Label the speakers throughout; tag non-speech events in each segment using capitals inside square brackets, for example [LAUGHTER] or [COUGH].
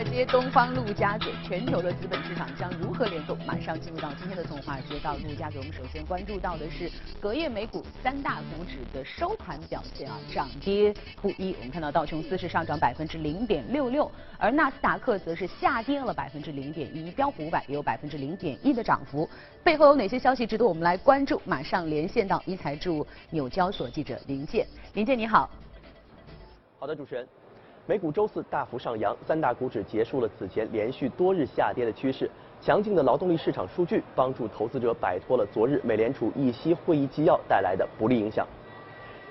Speaker 1: 尔街、东方、陆家嘴，全球的资本市场将如何联动？马上进入到今天的从华尔街到陆家嘴，我们首先关注到的是隔夜美股三大股指的收盘表现啊，涨跌不一。我们看到道琼斯是上涨百分之零点六六，而纳斯达克则是下跌了百分之零点一，标普五百也有百分之零点一的涨幅。背后有哪些消息值得我们来关注？马上连线到一财驻纽交所记者林健，林健你好。
Speaker 2: 好的，主持人。美股周四大幅上扬，三大股指结束了此前连续多日下跌的趋势。强劲的劳动力市场数据帮助投资者摆脱了昨日美联储议息会议纪要带来的不利影响。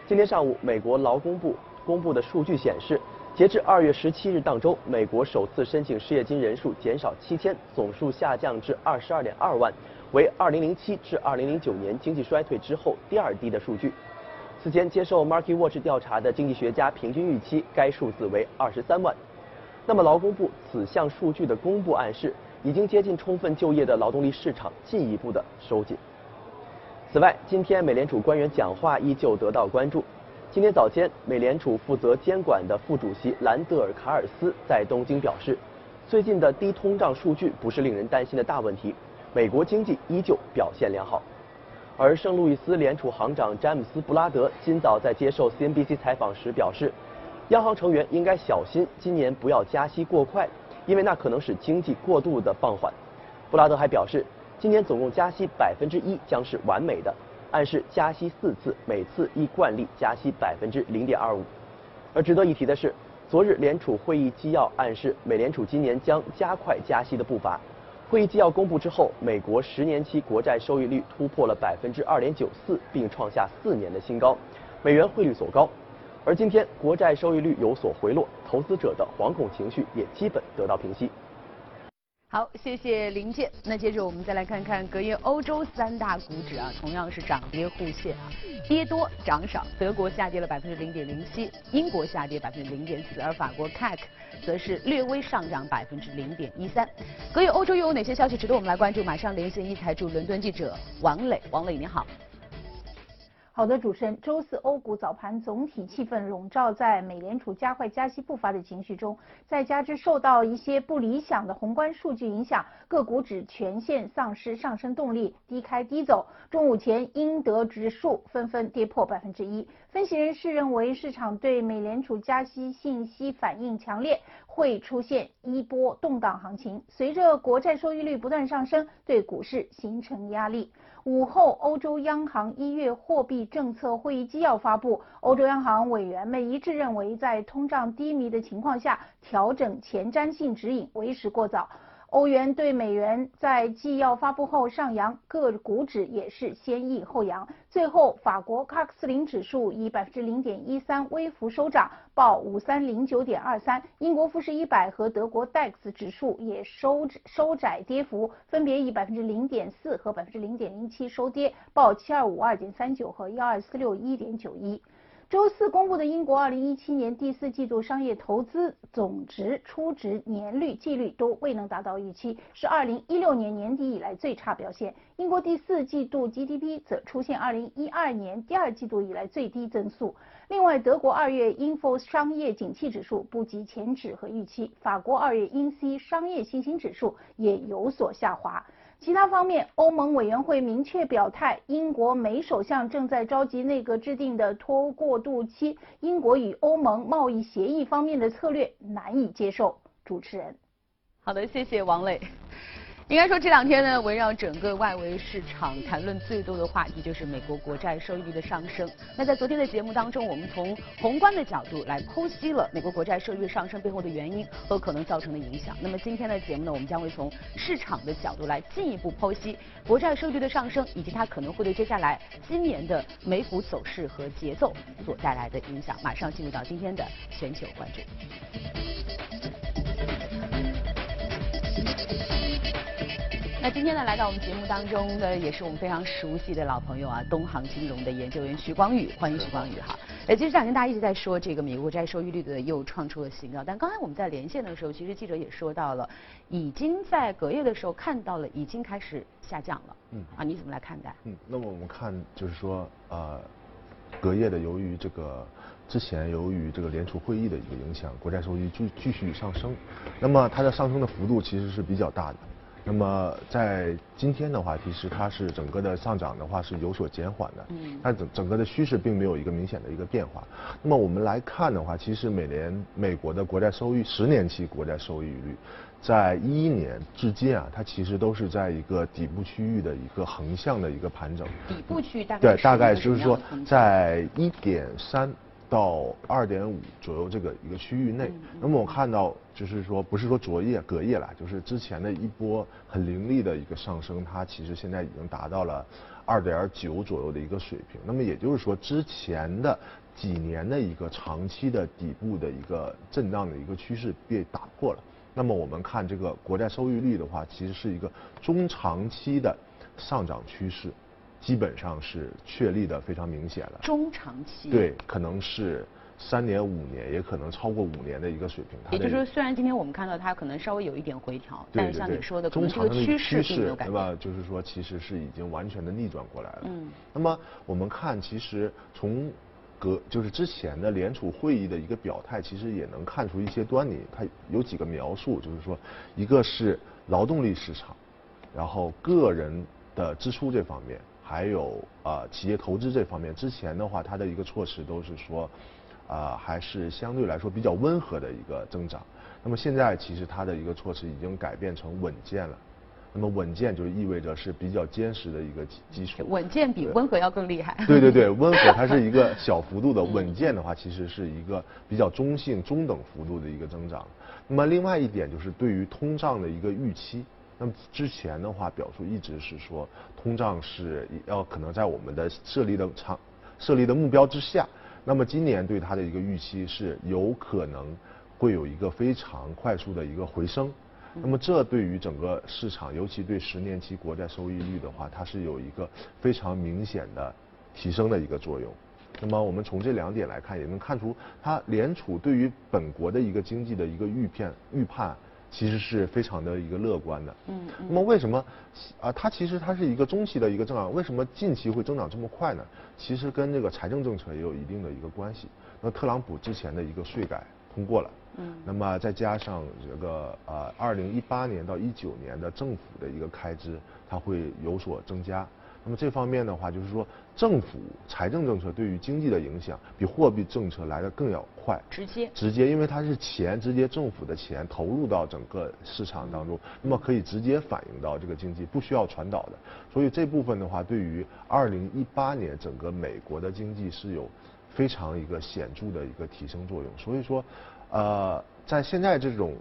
Speaker 2: 今天上午，美国劳工部公布的数据显示，截至二月十七日当周，美国首次申请失业金人数减少七千，总数下降至二十二点二万，为二零零七至二零零九年经济衰退之后第二低的数据。此前接受 Market Watch 调查的经济学家平均预期该数字为二十三万。那么劳工部此项数据的公布暗示，已经接近充分就业的劳动力市场进一步的收紧。此外，今天美联储官员讲话依旧得到关注。今天早间，美联储负责监管的副主席兰德尔卡尔斯在东京表示，最近的低通胀数据不是令人担心的大问题，美国经济依旧表现良好。而圣路易斯联储行长詹姆斯·布拉德今早在接受 CNBC 采访时表示，央行成员应该小心今年不要加息过快，因为那可能使经济过度的放缓。布拉德还表示，今年总共加息百分之一将是完美的，暗示加息四次，每次依惯例加息百分之零点二五。而值得一提的是，昨日联储会议纪要暗示，美联储今年将加快加息的步伐。会议纪要公布之后，美国十年期国债收益率突破了百分之二点九四，并创下四年的新高，美元汇率走高。而今天国债收益率有所回落，投资者的惶恐情绪也基本得到平息。
Speaker 1: 好，谢谢林健。那接着我们再来看看隔夜欧洲三大股指啊，同样是涨跌互现啊，跌多涨少。德国下跌了百分之零点零七，英国下跌百分之零点四，而法国 CAC 则是略微上涨百分之零点一三。隔夜欧洲又有哪些消息值得我们来关注？马上连线一财驻伦敦记者王磊，王磊你好。
Speaker 3: 好的，主持人，周四欧股早盘总体气氛笼罩在美联储加快加息步伐的情绪中，再加之受到一些不理想的宏观数据影响，各股指全线丧失上升动力，低开低走。中午前，英德指数纷纷跌破百分之一。分析人士认为，市场对美联储加息信息反应强烈，会出现一波动荡行情。随着国债收益率不断上升，对股市形成压力。午后，欧洲央行一月货币政策会议纪要发布，欧洲央行委员们一致认为，在通胀低迷的情况下，调整前瞻性指引为时过早。欧元对美元在纪要发布后上扬，各股指也是先抑后扬。最后，法国卡克斯林指数以百分之零点一三微幅收涨，报五三零九点二三。英国富时一百和德国 DAX 指数也收收窄跌幅，分别以百分之零点四和百分之零点零七收跌，报七二五二点三九和幺二四六一点九一。周四公布的英国2017年第四季度商业投资总值初值年率、季率都未能达到预期，是2016年年底以来最差表现。英国第四季度 GDP 则出现2012年第二季度以来最低增速。另外，德国二月 Info 商业景气指数不及前值和预期，法国二月 INC 商业信心指数也有所下滑。其他方面，欧盟委员会明确表态，英国美首相正在召集内阁制定的脱欧过渡期，英国与欧盟贸易协议方面的策略难以接受。主持人，
Speaker 1: 好的，谢谢王磊。应该说这两天呢，围绕整个外围市场谈论最多的话题就是美国国债收益率的上升。那在昨天的节目当中，我们从宏观的角度来剖析了美国国债收益率上升背后的原因和可能造成的影响。那么今天的节目呢，我们将会从市场的角度来进一步剖析国债收益率的上升以及它可能会对接下来今年的美股走势和节奏所带来的影响。马上进入到今天的全球关注。那今天呢，来到我们节目当中的也是我们非常熟悉的老朋友啊，东航金融的研究员徐光宇，欢迎徐光宇哈。呃，其实这两天大家一直在说这个美国债收益率的又创出了新高，但刚才我们在连线的时候，其实记者也说到了，已经在隔夜的时候看到了，已经开始下降了。嗯。啊，你怎么来看待？
Speaker 4: 嗯，那么我们看就是说，呃，隔夜的由于这个。之前由于这个联储会议的一个影响，国债收益继继续上升，那么它的上升的幅度其实是比较大的。那么在今天的话，其实它是整个的上涨的话是有所减缓的，嗯，但整整个的趋势并没有一个明显的一个变化。那么我们来看的话，其实美联美国的国债收益十年期国债收益率，在一一年至今啊，它其实都是在一个底部区域的一个横向的一个盘整。
Speaker 1: 底部区域大概
Speaker 4: 对，大概就是说在一点三。到二点五左右这个一个区域内，那么我看到就是说不是说昨夜隔夜了，就是之前的一波很凌厉的一个上升，它其实现在已经达到了二点九左右的一个水平。那么也就是说之前的几年的一个长期的底部的一个震荡的一个趋势被打破了。那么我们看这个国债收益率的话，其实是一个中长期的上涨趋势。基本上是确立的非常明显了。
Speaker 1: 中长期
Speaker 4: 对，可能是三年、五年，也可能超过五年的一个水平。
Speaker 1: 也就是说，虽然今天我们看到它可能稍微有一点回调，
Speaker 4: 但
Speaker 1: 是像你说的，
Speaker 4: 中长
Speaker 1: 的趋势对
Speaker 4: 吧？就是说，其实是已经完全的逆转过来了。嗯。那么我们看，其实从隔就是之前的联储会议的一个表态，其实也能看出一些端倪。它有几个描述，就是说，一个是劳动力市场，然后个人的支出这方面。还有啊，企业投资这方面，之前的话，它的一个措施都是说，啊，还是相对来说比较温和的一个增长。那么现在其实它的一个措施已经改变成稳健了。那么稳健就意味着是比较坚实的一个基基础。
Speaker 1: 稳健比温和要更厉害。
Speaker 4: 对对对，[LAUGHS] 温和它是一个小幅度的，稳健的话其实是一个比较中性、中等幅度的一个增长。那么另外一点就是对于通胀的一个预期。那么之前的话，表述一直是说通胀是要可能在我们的设立的长设立的目标之下。那么今年对它的一个预期是有可能会有一个非常快速的一个回升。那么这对于整个市场，尤其对十年期国债收益率的话，它是有一个非常明显的提升的一个作用。那么我们从这两点来看，也能看出它联储对于本国的一个经济的一个预片预判。其实是非常的一个乐观的。嗯。那么为什么啊？它其实它是一个中期的一个增长，为什么近期会增长这么快呢？其实跟这个财政政策也有一定的一个关系。那特朗普之前的一个税改通过了。嗯。那么再加上这个呃，二零一八年到一九年的政府的一个开支，它会有所增加。那么这方面的话，就是说政府财政政策对于经济的影响，比货币政策来的更要快，
Speaker 1: 直接，
Speaker 4: 直接，因为它是钱，直接政府的钱投入到整个市场当中，那么可以直接反映到这个经济，不需要传导的。所以这部分的话，对于二零一八年整个美国的经济是有非常一个显著的一个提升作用。所以说，呃，在现在这种。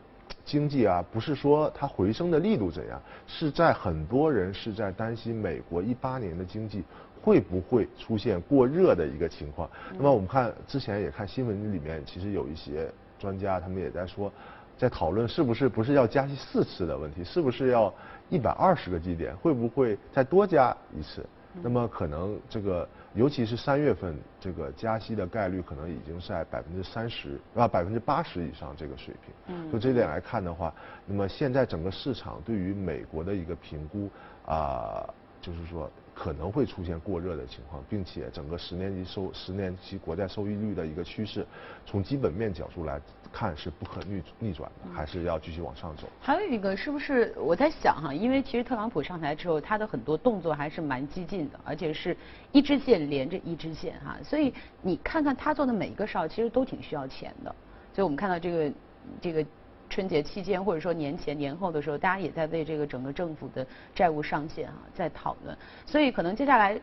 Speaker 4: 经济啊，不是说它回升的力度怎样，是在很多人是在担心美国一八年的经济会不会出现过热的一个情况。那么我们看之前也看新闻里面，其实有一些专家他们也在说，在讨论是不是不是要加息四次的问题，是不是要一百二十个基点，会不会再多加一次？那么可能这个，尤其是三月份这个加息的概率，可能已经在百分之三十啊百分之八十以上这个水平。嗯。就这点来看的话，那么现在整个市场对于美国的一个评估啊，就是说可能会出现过热的情况，并且整个十年期收十年期国债收益率的一个趋势，从基本面角度来。看是不可逆逆转的，还是要继续往上走？
Speaker 1: 还有一个是不是我在想哈，因为其实特朗普上台之后，他的很多动作还是蛮激进的，而且是一支线连着一支线哈，所以你看看他做的每一个事，其实都挺需要钱的。所以我们看到这个这个春节期间或者说年前年后的时候，大家也在为这个整个政府的债务上限啊在讨论，所以可能接下来。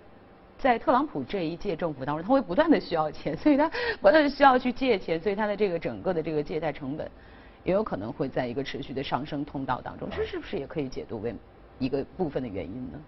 Speaker 1: 在特朗普这一届政府当中，他会不断的需要钱，所以他不断的需要去借钱，所以他的这个整个的这个借贷成本，也有可能会在一个持续的上升通道当中。这是不是也可以解读为一个部分的原因呢？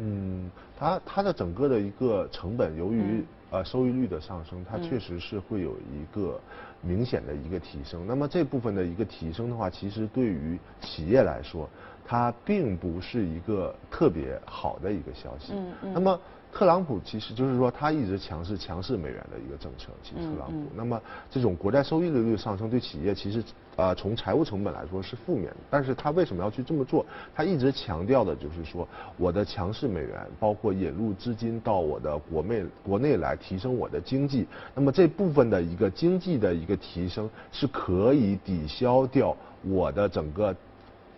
Speaker 4: 嗯，它它的整个的一个成本，由于呃收益率的上升，它确实是会有一个明显的一个提升。那么这部分的一个提升的话，其实对于企业来说，它并不是一个特别好的一个消息。
Speaker 1: 嗯嗯
Speaker 4: 那么特朗普其实就是说他一直强势强势美元的一个政策，其实特朗普。
Speaker 1: 嗯嗯
Speaker 4: 那么这种国债收益利率上升对企业其实呃从财务成本来说是负面的，但是他为什么要去这么做？他一直强调的就是说我的强势美元，包括引入资金到我的国内国内来提升我的经济，那么这部分的一个经济的一个提升是可以抵消掉我的整个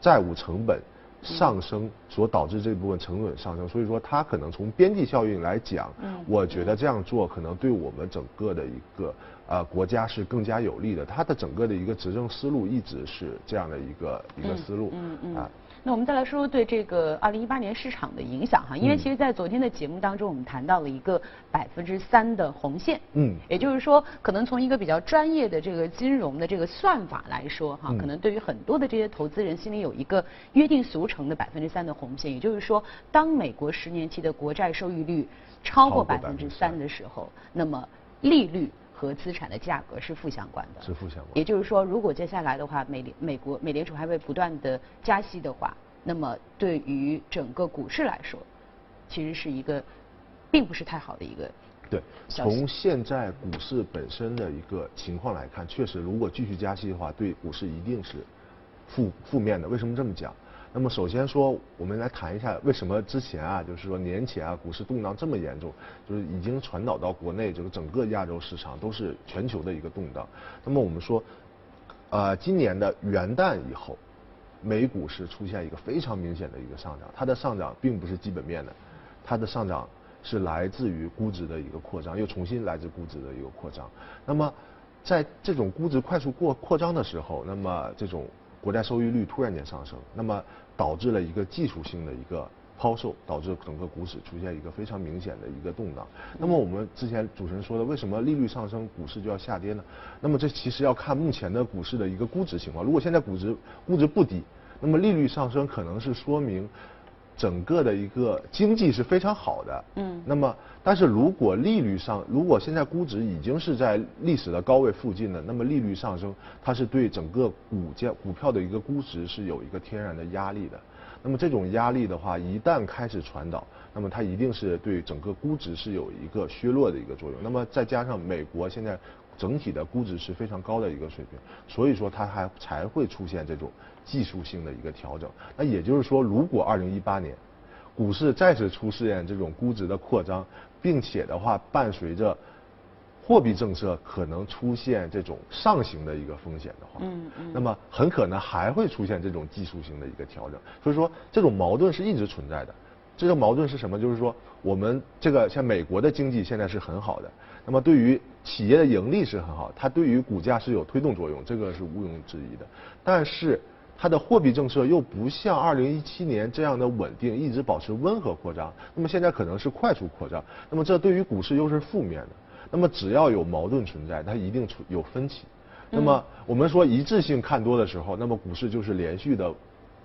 Speaker 4: 债务成本上升所导致这部分成本上升，所以说它可能从边际效应来讲，我觉得这样做可能对我们整个的一个呃国家是更加有利的。它的整个的一个执政思路一直是这样的一个一个思路
Speaker 1: 嗯嗯
Speaker 4: 啊。
Speaker 1: 那我们再来说说对这个二零一八年市场的影响哈，因为
Speaker 4: 嗯。
Speaker 1: 其实，在昨天的节目当中，我们谈到了一个百分之三的红线，
Speaker 4: 嗯。
Speaker 1: 也就是说，可能从一个比较专业的这个金融的这个算法来说哈，
Speaker 4: 嗯。
Speaker 1: 可能对于很多的这些投资人心里有一个约定俗成的百分之三的红线，也就是说，当美国十年期的国债收益率超过百分之三的时候，那么利率和资产的价格是负相关的。
Speaker 4: 是负相关
Speaker 1: 也就是说，如果接下来的话，美联美国美联储还会不断的加息的话，那么对于整个股市来说，其实是一个并不是太好的一个。
Speaker 4: 对，从现在股市本身的一个情况来看，确实如果继续加息的话，对股市一定是负负面的。为什么这么讲？那么首先说，我们来谈一下为什么之前啊，就是说年前啊，股市动荡这么严重，就是已经传导到国内，这个整个亚洲市场都是全球的一个动荡。那么我们说，呃，今年的元旦以后，美股是出现一个非常明显的一个上涨，它的上涨并不是基本面的，它的上涨是来自于估值的一个扩张，又重新来自估值的一个扩张。那么，在这种估值快速过扩张的时候，那么这种国债收益率突然间上升，那么导致了一个技术性的一个抛售，导致整个股市出现一个非常明显的一个动荡。那么我们之前主持人说的，为什么利率上升，股市就要下跌呢？那么这其实要看目前的股市的一个估值情况。如果现在估值估值不低，那么利率上升可能是说明整个的一个经济是非常好的。
Speaker 1: 嗯
Speaker 4: 那么，但是如果利率上，如果现在估值已经是在历史的高位附近了，那么利率上升，它是对整个股价股票的一个估值是有一个天然的压力的。那么这种压力的话，一旦开始传导，那么它一定是对整个估值是有一个削弱的一个作用。那么再加上美国现在整体的估值是非常高的一个水平，所以说它还才会出现这种技术性的一个调整。那也就是说，如果二零一八年股市再次出现这种估值的扩张，并且的话伴随着货币政策可能出现这种上行的一个风险的话，
Speaker 1: 嗯嗯
Speaker 4: 那么很可能还会出现这种技术性的一个调整。所以说，这种矛盾是一直存在的。这个矛盾是什么？就是说，我们这个像美国的经济现在是很好的，那么对于企业的盈利是很好，它对于股价是有推动作用，这个是毋庸置疑的。但是它的货币政策又不像二零一七年这样的稳定，一直保持温和扩张。那么现在可能是快速扩张，那么这对于股市又是负面的。那么只要有矛盾存在，它一定出有分歧。那么我们说一致性看多的时候，那么股市就是连续的。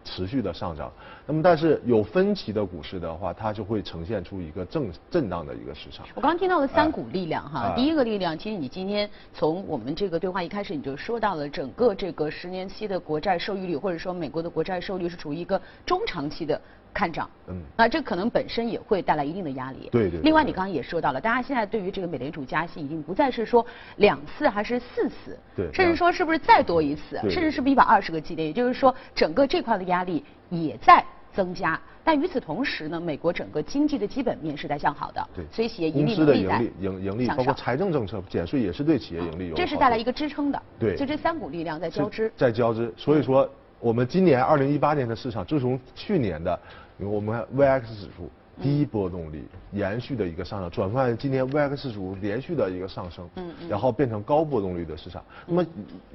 Speaker 4: 持续的上涨，那么但是有分歧的股市的话，它就会呈现出一个正震荡的一个市场。
Speaker 1: 我刚刚听到了三股力量哈，
Speaker 4: 啊
Speaker 1: 第一个力量，其实你今天从我们这个对话一开始你就说到了整个这个十年期的国债收益率，或者说美国的国债收益率是处于一个中长期的看涨。
Speaker 4: 嗯
Speaker 1: 那这可能本身也会带来一定的压力。
Speaker 4: 对对对
Speaker 1: 另外，你刚刚也说到了，大家现在对于这个美联储加息已经不再是说两次还是四次，
Speaker 4: 对
Speaker 1: 甚至说是不是再多一次，甚至是不是一百二十个基点，也就是说整个这块的压力也在增加。但与此同时呢，美国整个经济的基本面是在向好的，
Speaker 4: 对，
Speaker 1: 所以企业盈利
Speaker 4: 盈利、盈盈利，包括财政政策减税也是对企业盈利有。
Speaker 1: 这是带来一个支撑的。
Speaker 4: 对
Speaker 1: 就这三股力量在交织。
Speaker 4: 在交织。所以说，我们今年二零一八年的市场，自从去年的我们 VX 指数低波动力延续的一个上涨，转换今年 VX 指数连续的一个上升，然后变成高波动率的市场。那么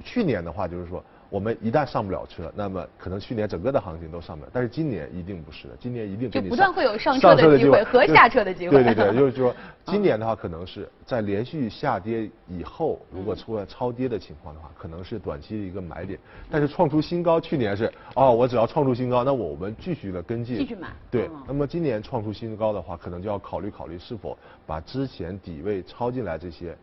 Speaker 4: 去年的话，就是说。我们一旦上不了车，那么可能去年整个的行情都上不了，但是今年一定不是的，今年一定
Speaker 1: 就不断会有上
Speaker 4: 上
Speaker 1: 车的机会和下车的机会。
Speaker 4: 对对对，就是说 [LAUGHS] 今年的话，可能是在连续下跌以后，如果出了超跌的情况的话，可能是短期的一个买点。但是创出新高，去年是哦，我只要创出新高，那我们继续的跟进，
Speaker 1: 继续买。
Speaker 4: 对
Speaker 1: 嗯，
Speaker 4: 那么今年创出新高的话，可能就要考虑考虑是否把之前底位抄进来这些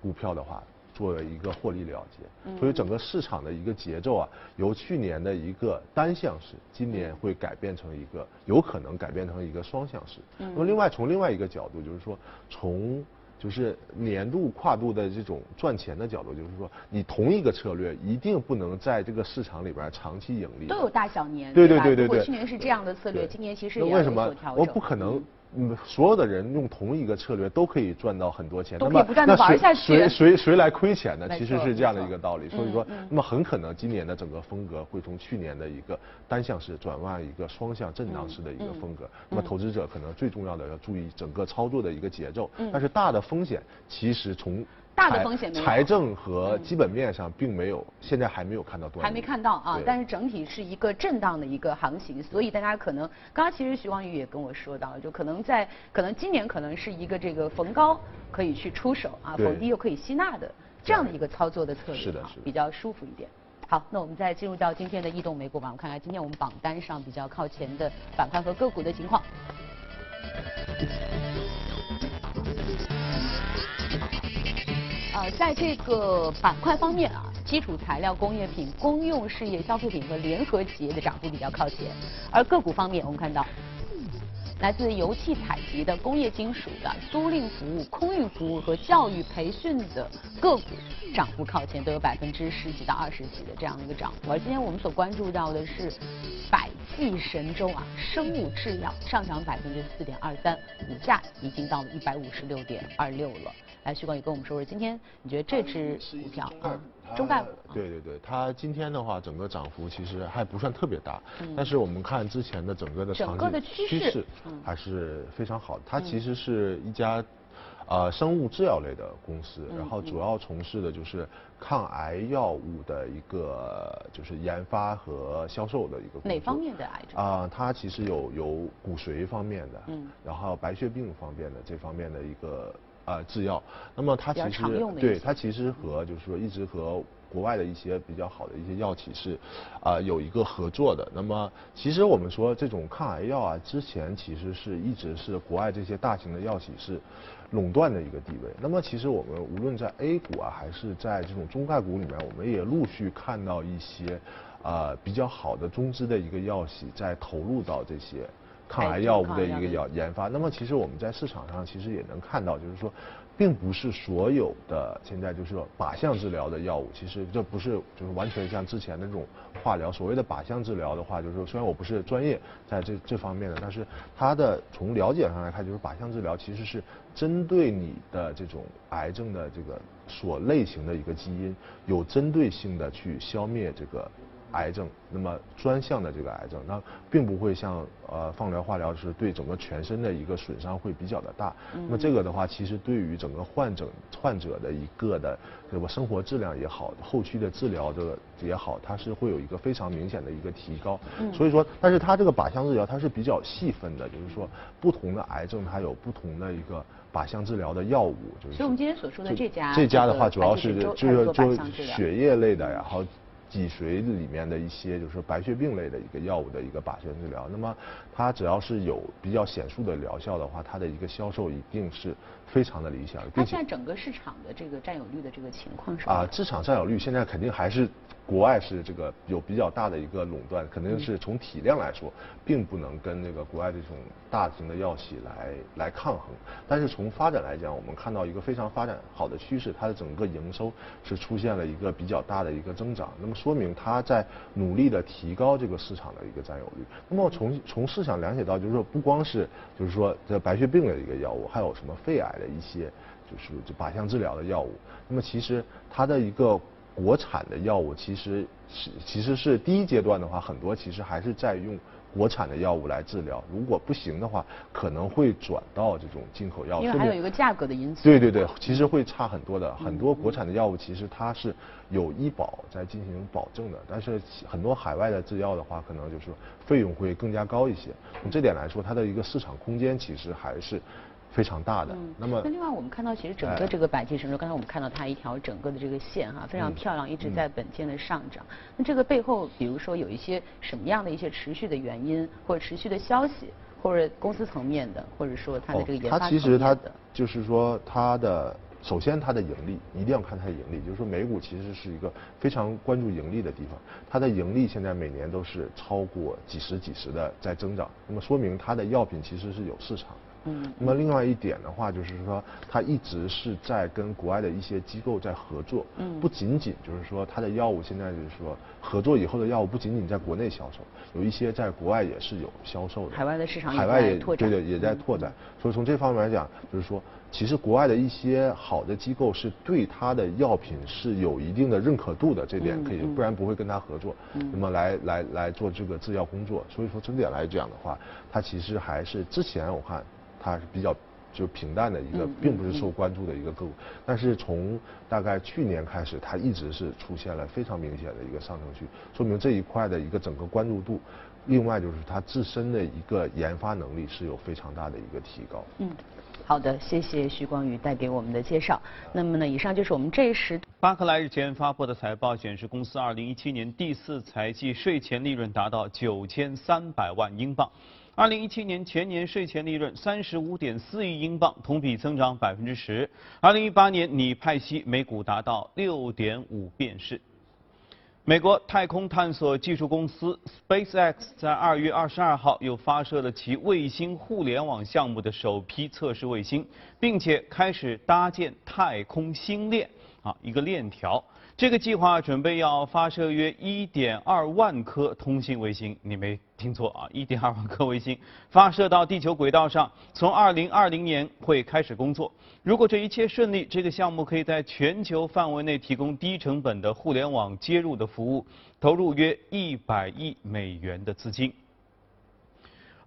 Speaker 4: 股票的话，作为一个获利了结。所以整个市场的一个节奏啊，由去年的一个单向式，今年会改变成一个有可能改变成一个双向式。那么另外从另外一个角度就是说从。就是年度跨度的这种赚钱的角度，就是说，你同一个策略一定不能在这个市场里边长期盈利。
Speaker 1: 都有大小年，
Speaker 4: 对对对对
Speaker 1: 对。去年是这样的策略，今年其实也有所调
Speaker 4: 整。我不可能。嗯，所有的人用同一个策略都可以赚到很多钱，
Speaker 1: 都可以不断的玩下
Speaker 4: 去。谁谁谁来亏钱呢？其实是这样的一个道理。所以说，那么很可能今年的整个风格会从去年的一个单向式转换一个双向震荡式的一个风格。那么投资者可能最重要的要注意整个操作的一个节奏。但是大的风险其实从。
Speaker 1: 大的风险没有，
Speaker 4: 财政和基本面上并没有，现在还没有看到多。
Speaker 1: 还没看到啊，但是整体是一个震荡的一个行情，所以大家可能，刚刚其实徐光宇也跟我说到，就可能在可能今年可能是一个这个逢高可以去出手啊，逢低又可以吸纳的这样的一个操作的策略，
Speaker 4: 是的，是
Speaker 1: 比较舒服一点。好，那我们再进入到今天的异动美股榜，看看今天我们榜单上比较靠前的板块和个股的情况。呃，在这个板块方面啊，基础材料、工业品、公用事业、消费品和联合企业的涨幅比较靠前。而个股方面，我们看到来自油气采集的、工业金属的、租赁服务、空运服务和教育培训的个股涨幅靠前，都有百分之十几到二十几的这样的一个涨幅。而今天我们所关注到的是百济神州啊，生物制药上涨百分之四点二三，股价已经到了一百五十六点二六了。来，徐光宇跟我们说说，今天你觉得这只股票啊，中概股？
Speaker 4: 对对对，它今天的话，整个涨幅其实还不算特别大，但是我们看之前的整个的
Speaker 1: 整个的
Speaker 4: 趋势还是非常好的。它其实是一家呃生物制药类的公司，然后主要从事的就是抗癌药物的一个就是研发和销售的一个。
Speaker 1: 哪方面的癌症？
Speaker 4: 啊，它其实有有骨髓方面的，嗯，然后白血病方面的这方面的一个。啊，制药，那么它其实对它其实和就是说一直和国外的一些比较好的一些药企是啊有一个合作的。那么其实我们说这种抗癌药啊，之前其实是一直是国外这些大型的药企是垄断的一个地位。那么其实我们无论在 A 股啊，还是在这种中概股里面，我们也陆续看到一些啊比较好的中资的一个药企在投入到这些。抗癌药物的一个药研发，那么其实我们在市场上其实也能看到，就是说，并不是所有的现在就是说靶向治疗的药物，其实这不是就是完全像之前的这种化疗。所谓的靶向治疗的话，就是说虽然我不是专业在这这方面的，但是它的从了解上来看，就是靶向治疗其实是针对你的这种癌症的这个所类型的一个基因，有针对性的去消灭这个。癌症，那么专项的这个癌症，那并不会像呃放疗、化疗是对整个全身的一个损伤会比较的大。那么这个的话，其实对于整个患者患者的一个的这个生活质量也好，后期的治疗这个也好，它是会有一个非常明显的一个提高。所以说，但是它这个靶向治疗它是比较细分的，就是说不同的癌症它有不同的一个靶向治疗的药物。就是。
Speaker 1: 所以我们今天所说的这家，
Speaker 4: 这家的话主要是就是就血液类的，然后。脊髓里面的一些就是白血病类的一个药物的一个靶向治疗，那么它只要是有比较显著的疗效的话，它的一个销售一定是非常的理想。
Speaker 1: 它现在整个市场的这个占有率的这个情况是？
Speaker 4: 啊，市场占有率现在肯定还是。国外是这个有比较大的一个垄断，肯定是从体量来说，并不能跟那个国外这种大型的药企来来抗衡。但是从发展来讲，我们看到一个非常发展好的趋势，它的整个营收是出现了一个比较大的一个增长。那么说明它在努力的提高这个市场的一个占有率。那么从从市场了解到，就是说不光是就是说这白血病的一个药物，还有什么肺癌的一些就是靶向治疗的药物。那么其实它的一个。国产的药物其实是其实是第一阶段的话，很多其实还是在用国产的药物来治疗。如果不行的话，可能会转到这种进口药。
Speaker 1: 因为还有一个价格的因素。
Speaker 4: 对对对，其实会差很多的。很多国产的药物其实它是有医保在进行保证的，但是很多海外的制药的话，可能就是费用会更加高一些。从这点来说，它的一个市场空间其实还是。非常大的，那么
Speaker 1: 那另外我们看到，其实整个这个百济神州，刚才我们看到它一条整个的这个线哈，非常漂亮，一直在本间的上涨。那这个背后，比如说有一些什么样的一些持续的原因，或者持续的消息，或者公司层面的，或者说它的这个研发
Speaker 4: 它其实它就是说它的首先它的盈利一定要看它的盈利，就是说美股其实是一个非常关注盈利的地方，它的盈利现在每年都是超过几十几十的在增长，那么说明它的药品其实是有市场。嗯，那么另外一点的话，就是说它一直是在跟国外的一些机构在合作，嗯，不仅仅就是说它的药物现在就是说合作以后的药物不仅仅在国内销售，有一些在国外也是有销售的，
Speaker 1: 海外的市场
Speaker 4: 海外也对对也在拓展，所以从这方面来讲，就是说其实国外的一些好的机构是对它的药品是有一定的认可度的，这点可以，不然不会跟他合作，那么来来来做这个制药工作，所以说整点来讲的话，它其实还是之前我看。它是比较就平淡的一个，并不是受关注的一个个股，但是从大概去年开始，它一直是出现了非常明显的一个上升趋，说明这一块的一个整个关注度，另外就是它自身的一个研发能力是有非常大的一个提高。
Speaker 1: 嗯，好的，谢谢徐光宇带给我们的介绍。那么呢，以上就是我们这一时。
Speaker 5: 巴克莱日前发布的财报显示，公司2017年第四财季税前利润达到9300万英镑。二零一七年全年税前利润三十五点四亿英镑，同比增长百分之十。二零一八年拟派息每股达到六点五便士。美国太空探索技术公司 SpaceX 在二月二十二号又发射了其卫星互联网项目的首批测试卫星，并且开始搭建太空星链啊一个链条。这个计划准备要发射约一点二万颗通信卫星，你没听错啊，一点二万颗卫星发射到地球轨道上，从二零二零年会开始工作。如果这一切顺利，这个项目可以在全球范围内提供低成本的互联网接入的服务，投入约一百亿美元的资金。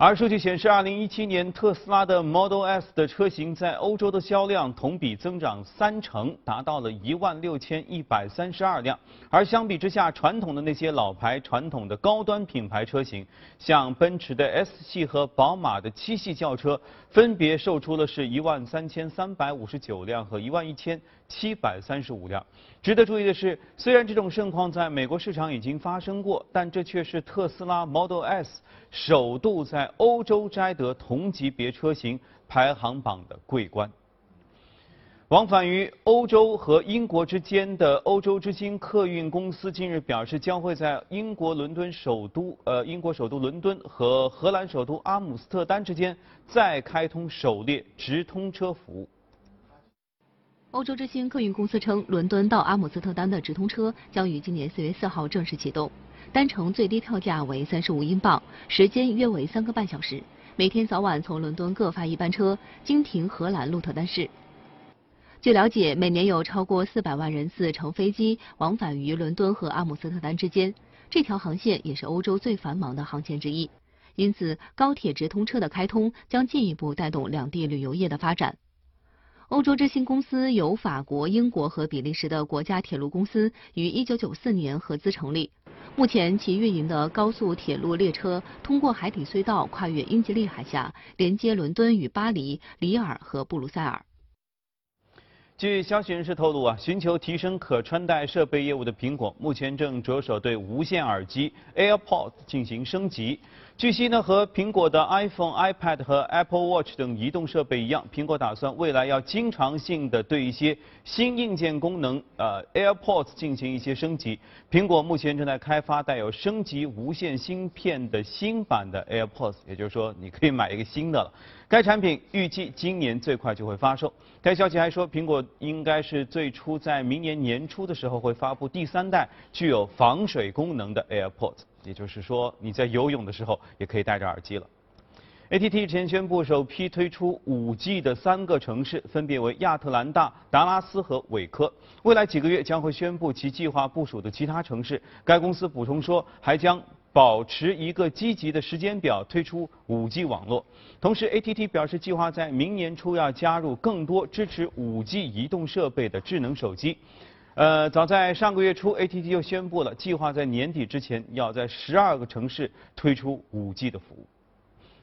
Speaker 5: 而数据显示，2017年特斯拉的 Model S 的车型在欧洲的销量同比增长三成，达到了一万六千一百三十二辆。而相比之下，传统的那些老牌、传统的高端品牌车型，像奔驰的 S 系和宝马的七系轿车，分别售出了是一万三千三百五十九辆和一万一千七百三十五辆。值得注意的是，虽然这种盛况在美国市场已经发生过，但这却是特斯拉 Model S 首度在欧洲摘得同级别车型排行榜的桂冠。往返于欧洲和英国之间的欧洲之星客运公司近日表示，将会在英国伦敦首都呃英国首都伦敦和荷兰首都阿姆斯特丹之间再开通首列直通车服务。
Speaker 6: 欧洲之星客运公司称，伦敦到阿姆斯特丹的直通车将于今年四月四号正式启动，单程最低票价为三十五英镑，时间约为三个半小时，每天早晚从伦敦各发一班车，经停荷兰鹿特丹市。据了解，每年有超过四百万人次乘飞机往返于伦敦和阿姆斯特丹之间，这条航线也是欧洲最繁忙的航线之一，因此高铁直通车的开通将进一步带动两地旅游业的发展。欧洲之星公司由法国、英国和比利时的国家铁路公司于1994年合资成立。目前，其运营的高速铁路列车通过海底隧道跨越英吉利海峡，连接伦敦与巴黎、里尔和布鲁塞尔。
Speaker 5: 据消息人士透露啊，寻求提升可穿戴设备业务的苹果，目前正着手对无线耳机 AirPods 进行升级。据悉呢，和苹果的 iPhone、iPad 和 Apple Watch 等移动设备一样，苹果打算未来要经常性的对一些新硬件功能，呃，AirPods 进行一些升级。苹果目前正在开发带有升级无线芯片的新版的 AirPods，也就是说，你可以买一个新的了。该产品预计今年最快就会发售。该消息还说，苹果应该是最初在明年年初的时候会发布第三代具有防水功能的 AirPods。也就是说，你在游泳的时候也可以戴着耳机了。AT&T 前宣布首批推出 5G 的三个城市，分别为亚特兰大、达拉斯和韦科。未来几个月将会宣布其计划部署的其他城市。该公司补充说，还将保持一个积极的时间表推出 5G 网络。同时，AT&T 表示计划在明年初要加入更多支持 5G 移动设备的智能手机。呃，早在上个月初，AT&T 就宣布了计划在年底之前要在十二个城市推出 5G 的服务。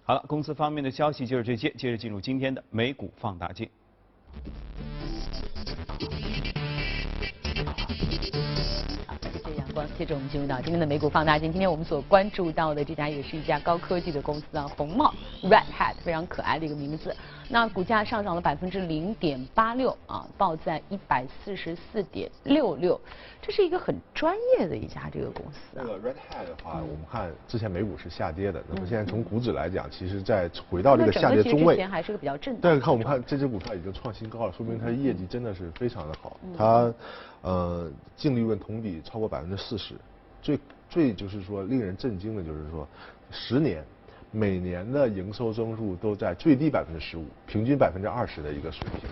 Speaker 5: 好了，公司方面的消息就是这些，接着进入今天的美股放大镜。
Speaker 1: 光。接着我们进入到今天的美股放大镜。今天我们所关注到的这家也是一家高科技的公司啊，红帽 Red Hat，非常可爱的一个名字。那股价上涨了百分之零点八六啊，报在一百四十四点六六。这是一个很专业的一家这个公司啊。
Speaker 4: 这个 Red Hat 的话，我们看之前美股是下跌的，那么现在从股指来讲，其实在回到这个下跌中位，
Speaker 1: 还是个比较震荡。
Speaker 4: 但是看我们看这只股票已经创新高了，说明它的业绩真的是非常的好。它呃净利润同比超过百分之四十，最最就是说令人震惊的就是说，十年每年的营收增速都在最低百分之十五，平均百分之二十的一个水平。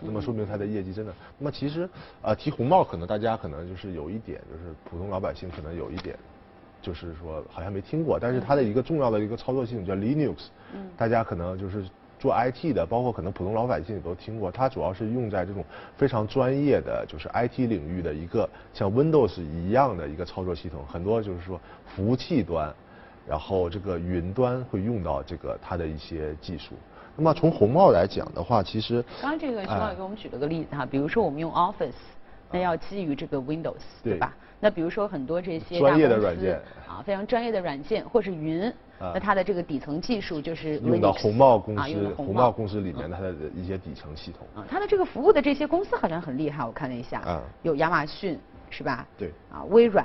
Speaker 4: 那么说明它的业绩真的。那么其实呃提红帽可能大家可能就是有一点就是普通老百姓可能有一点，就是说好像没听过，但是它的一个重要的一个操作系统叫 Linux，大家可能就是。做 IT 的，包括可能普通老百姓也都听过，它主要是用在这种非常专业的，就是 IT 领域的一个像 Windows 一样的一个操作系统，很多就是说服务器端，然后这个云端会用到这个它的一些技术。那么从红帽来讲的话，其实
Speaker 1: 刚刚这个徐老师给我们举了个例子哈，比如说我们用 Office，那要基于这个 Windows，对吧？那比如说很多这些
Speaker 4: 专业的软件
Speaker 1: 啊，非常专业的软件或是云。那它的这个底层技术就是
Speaker 4: 用到红帽公司，红帽公司里面它的一些底层系统。
Speaker 1: 啊，它的这个服务的这些公司好像很厉害，我看了一下，啊，有亚马逊是吧？
Speaker 4: 对。
Speaker 1: 啊，微软。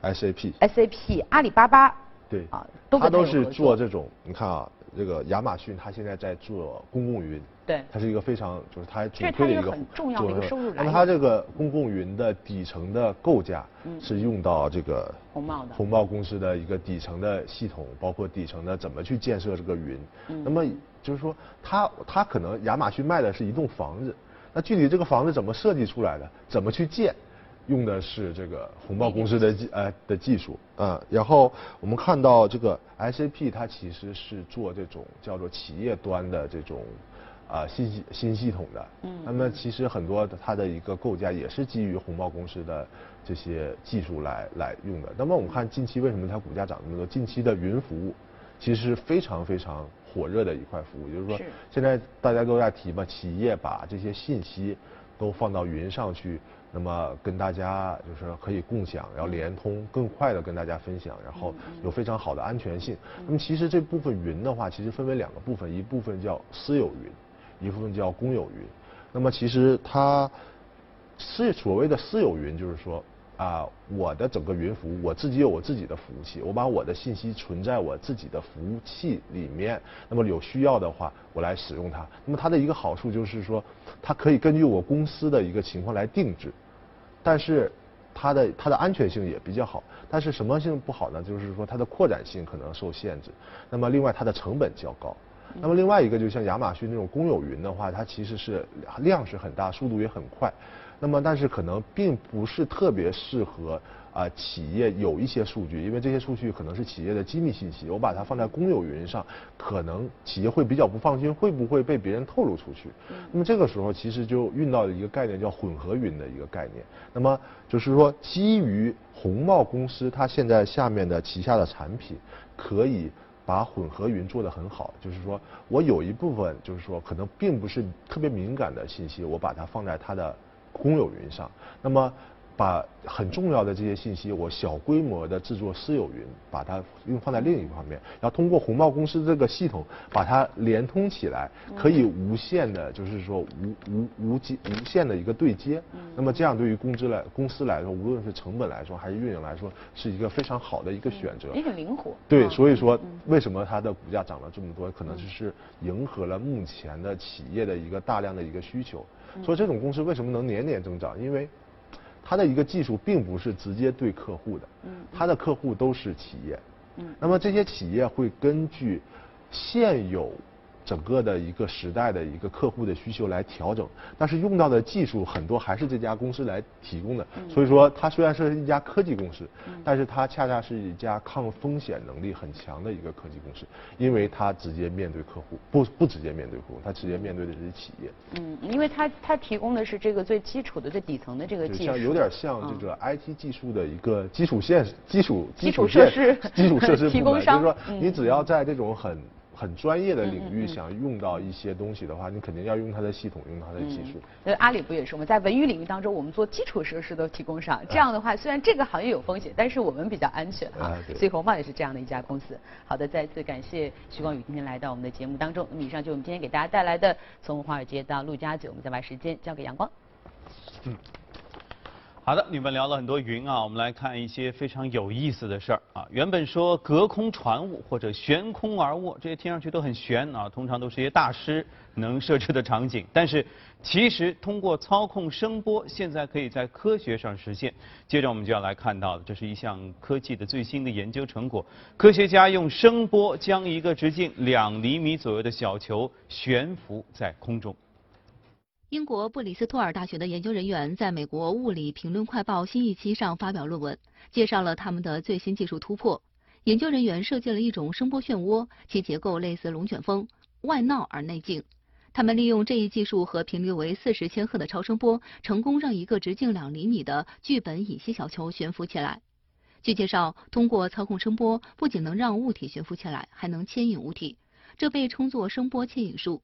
Speaker 4: SAP。
Speaker 1: SAP，阿里巴巴。
Speaker 4: 对。啊，他都是做这种，你看啊。这个亚马逊，它现在在做公共云，
Speaker 1: 对，
Speaker 4: 它是一个非常就是它主推的一
Speaker 1: 个很重要的一个收入来源。
Speaker 4: 那么它这个公共云的底层的构架是用到这个
Speaker 1: 红帽的
Speaker 4: 红帽公司的一个底层的系统，包括底层的怎么去建设这个云。那么就是说，它它可能亚马逊卖的是一栋房子，那具体这个房子怎么设计出来的，怎么去建？用的是这个红帽公司的技呃的技术。啊，然后我们看到这个 SAP 它其实是做这种叫做企业端的这种啊新系新系统的，嗯，那么其实很多它的一个构架也是基于红帽公司的这些技术来来用的。那么我们看近期为什么它股价涨那么多？近期的云服务其实是非常非常火热的一块服务，就是说现在大家都在提嘛，企业把这些信息都放到云上去。那么跟大家就是可以共享，然后联通，更快的跟大家分享，然后有非常好的安全性。那么其实这部分云的话，其实分为两个部分，一部分叫私有云，一部分叫公有云。那么其实它是所谓的私有云，就是说。啊，我的整个云服务，我自己有我自己的服务器，我把我的信息存在我自己的服务器里面。那么有需要的话，我来使用它。那么它的一个好处就是说，它可以根据我公司的一个情况来定制，但是它的它的安全性也比较好。但是什么性不好呢？就是说它的扩展性可能受限制。那么另外它的成本较高。那么另外一个就像亚马逊那种公有云的话，它其实是量是很大，速度也很快。那么，但是可能并不是特别适合啊企业有一些数据，因为这些数据可能是企业的机密信息，我把它放在公有云上，可能企业会比较不放心，会不会被别人透露出去？那么这个时候其实就运到了一个概念，叫混合云的一个概念。那么就是说，基于红帽公司它现在下面的旗下的产品，可以把混合云做得很好，就是说我有一部分就是说可能并不是特别敏感的信息，我把它放在它的。公有云上，那么把很重要的这些信息，我小规模的制作私有云，把它用放在另一方面，然后通过红帽公司这个系统把它连通起来，可以无限的，就是说无无无极无限的一个对接。那么这样对于公司来公司来说，无论是成本来说还是运营来说，是一个非常好的一个选择。
Speaker 1: 也很灵活。
Speaker 4: 对，所以说为什么它的股价涨了这么多，可能就是迎合了目前的企业的一个大量的一个需求。所以这种公司为什么能年年增长？因为它的一个技术并不是直接对客户的，它的客户都是企业。那么这些企业会根据现有。整个的一个时代的一个客户的需求来调整，但是用到的技术很多还是这家公司来提供的。所以说，它虽然是一家科技公司，但是它恰恰是一家抗风险能力很强的一个科技公司，因为它直接面对客户，不不直接面对客户，它直接面对的是企业。
Speaker 1: 嗯，因为它它提供的是这个最基础的、最底层的这个技术，
Speaker 4: 像有点像这个 IT 技术的一个基础线、基础
Speaker 1: 基础设施、
Speaker 4: 基础设施 [LAUGHS]
Speaker 1: 提供商。
Speaker 4: 就是说，你只要在这种很很专业的领域想用到一些东西的话，你肯定要用它的系统，用它的技术。
Speaker 1: 那阿里不也是吗？在文娱领域当中，我们做基础设施都提供上，这样的话，虽然这个行业有风险，但是我们比较安全啊。所以红帽也是这样的一家公司。好的，再次感谢徐光宇今天来到我们的节目当中。那么以上就是我们今天给大家带来的从华尔街到陆家嘴，我们再把时间交给阳光。嗯。
Speaker 5: 好的，你们聊了很多云啊，我们来看一些非常有意思的事儿啊。原本说隔空传物或者悬空而卧，这些听上去都很悬啊，通常都是一些大师能设置的场景。但是其实通过操控声波，现在可以在科学上实现。接着我们就要来看到的，这是一项科技的最新的研究成果。科学家用声波将一个直径两厘米左右的小球悬浮在空中。
Speaker 6: 英国布里斯托尔大学的研究人员在美国物理评论快报新一期上发表论文，介绍了他们的最新技术突破。研究人员设计了一种声波漩涡，其结构类似龙卷风，外闹而内静。他们利用这一技术和频率为四十千赫的超声波，成功让一个直径两厘米的聚苯乙烯小球悬浮起来。据介绍，通过操控声波，不仅能让物体悬浮起来，还能牵引物体，这被称作声波牵引术。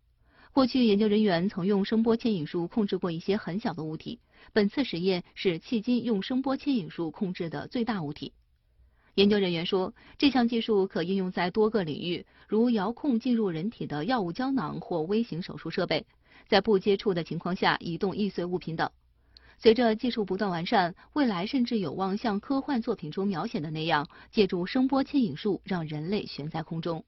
Speaker 6: 过去，研究人员曾用声波牵引术控制过一些很小的物体。本次实验是迄今用声波牵引术控制的最大物体。研究人员说，这项技术可应用在多个领域，如遥控进入人体的药物胶囊或微型手术设备，在不接触的情况下移动易碎物品等。随着技术不断完善，未来甚至有望像科幻作品中描写的那样，借助声波牵引术让人类悬在空中。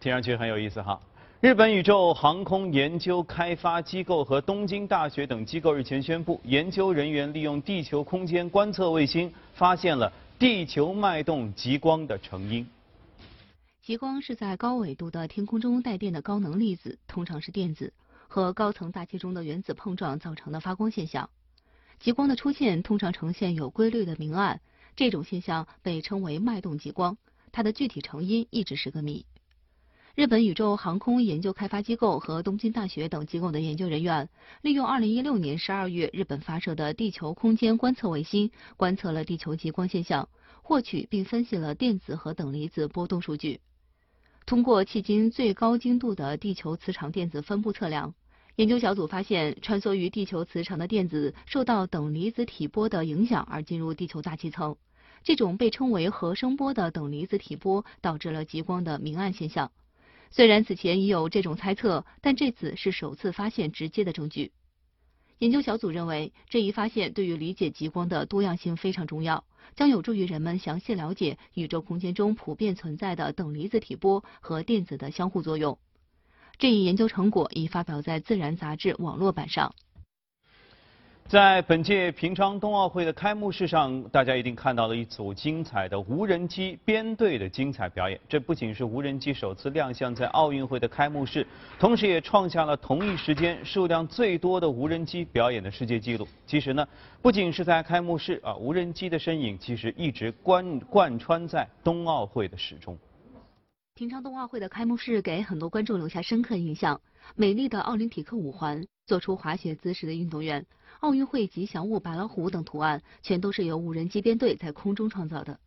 Speaker 5: 听上去很有意思哈。日本宇宙航空研究开发机构和东京大学等机构日前宣布，研究人员利用地球空间观测卫星发现了地球脉动极光的成因。
Speaker 6: 极光是在高纬度的天空中带电的高能粒子，通常是电子，和高层大气中的原子碰撞造成的发光现象。极光的出现通常呈现有规律的明暗，这种现象被称为脉动极光，它的具体成因一直是个谜。日本宇宙航空研究开发机构和东京大学等机构的研究人员，利用2016年12月日本发射的地球空间观测卫星，观测了地球极光现象，获取并分析了电子和等离子波动数据。通过迄今最高精度的地球磁场电子分布测量，研究小组发现，穿梭于地球磁场的电子受到等离子体波的影响而进入地球大气层。这种被称为核声波的等离子体波导致了极光的明暗现象。虽然此前已有这种猜测，但这次是首次发现直接的证据。研究小组认为，这一发现对于理解极光的多样性非常重要，将有助于人们详细了解宇宙空间中普遍存在的等离子体波和电子的相互作用。这一研究成果已发表在《自然》杂志网络版上。
Speaker 5: 在本届平昌冬奥会的开幕式上，大家一定看到了一组精彩的无人机编队的精彩表演。这不仅是无人机首次亮相在奥运会的开幕式，同时也创下了同一时间数量最多的无人机表演的世界纪录。其实呢，不仅是在开幕式啊，无人机的身影其实一直贯贯穿在冬奥会的始终。
Speaker 6: 平昌冬奥会的开幕式给很多观众留下深刻印象。美丽的奥林匹克五环，做出滑雪姿势的运动员。奥运会吉祥物白老虎等图案，全都是由无人机编队在空中创造的。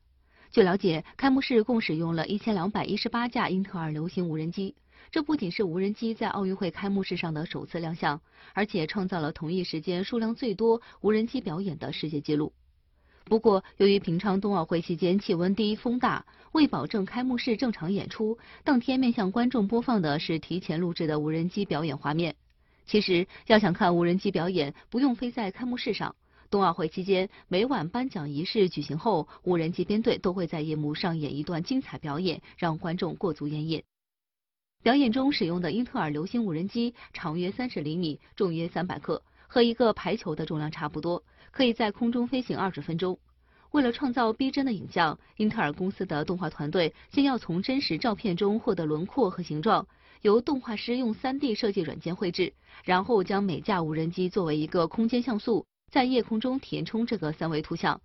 Speaker 6: 据了解，开幕式共使用了一千两百一十八架英特尔流星无人机。这不仅是无人机在奥运会开幕式上的首次亮相，而且创造了同一时间数量最多无人机表演的世界纪录。不过，由于平昌冬奥会期间气温低、风大，为保证开幕式正常演出，当天面向观众播放的是提前录制的无人机表演画面。其实，要想看无人机表演，不用飞在开幕式上。冬奥会期间，每晚颁奖仪式举行后，无人机编队都会在夜幕上演一段精彩表演，让观众过足眼瘾。表演中使用的英特尔流星无人机长约三十厘米，重约三百克，和一个排球的重量差不多，可以在空中飞行二十分钟。为了创造逼真的影像，英特尔公司的动画团队先要从真实照片中获得轮廓和形状。由动画师用 3D 设计软件绘制，然后将每架无人机作为一个空间像素，在夜空中填充这个三维图像。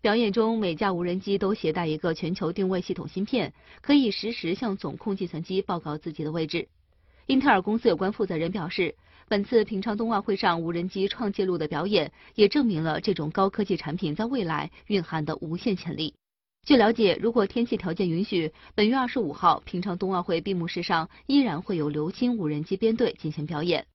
Speaker 6: 表演中，每架无人机都携带一个全球定位系统芯片，可以实时向总控计算机报告自己的位置。英特尔公司有关负责人表示，本次平昌冬奥会上无人机创纪录的表演，也证明了这种高科技产品在未来蕴含的无限潜力。据了解，如果天气条件允许，本月二十五号平昌冬奥会闭幕式上依然会有流星无人机编队进行表演。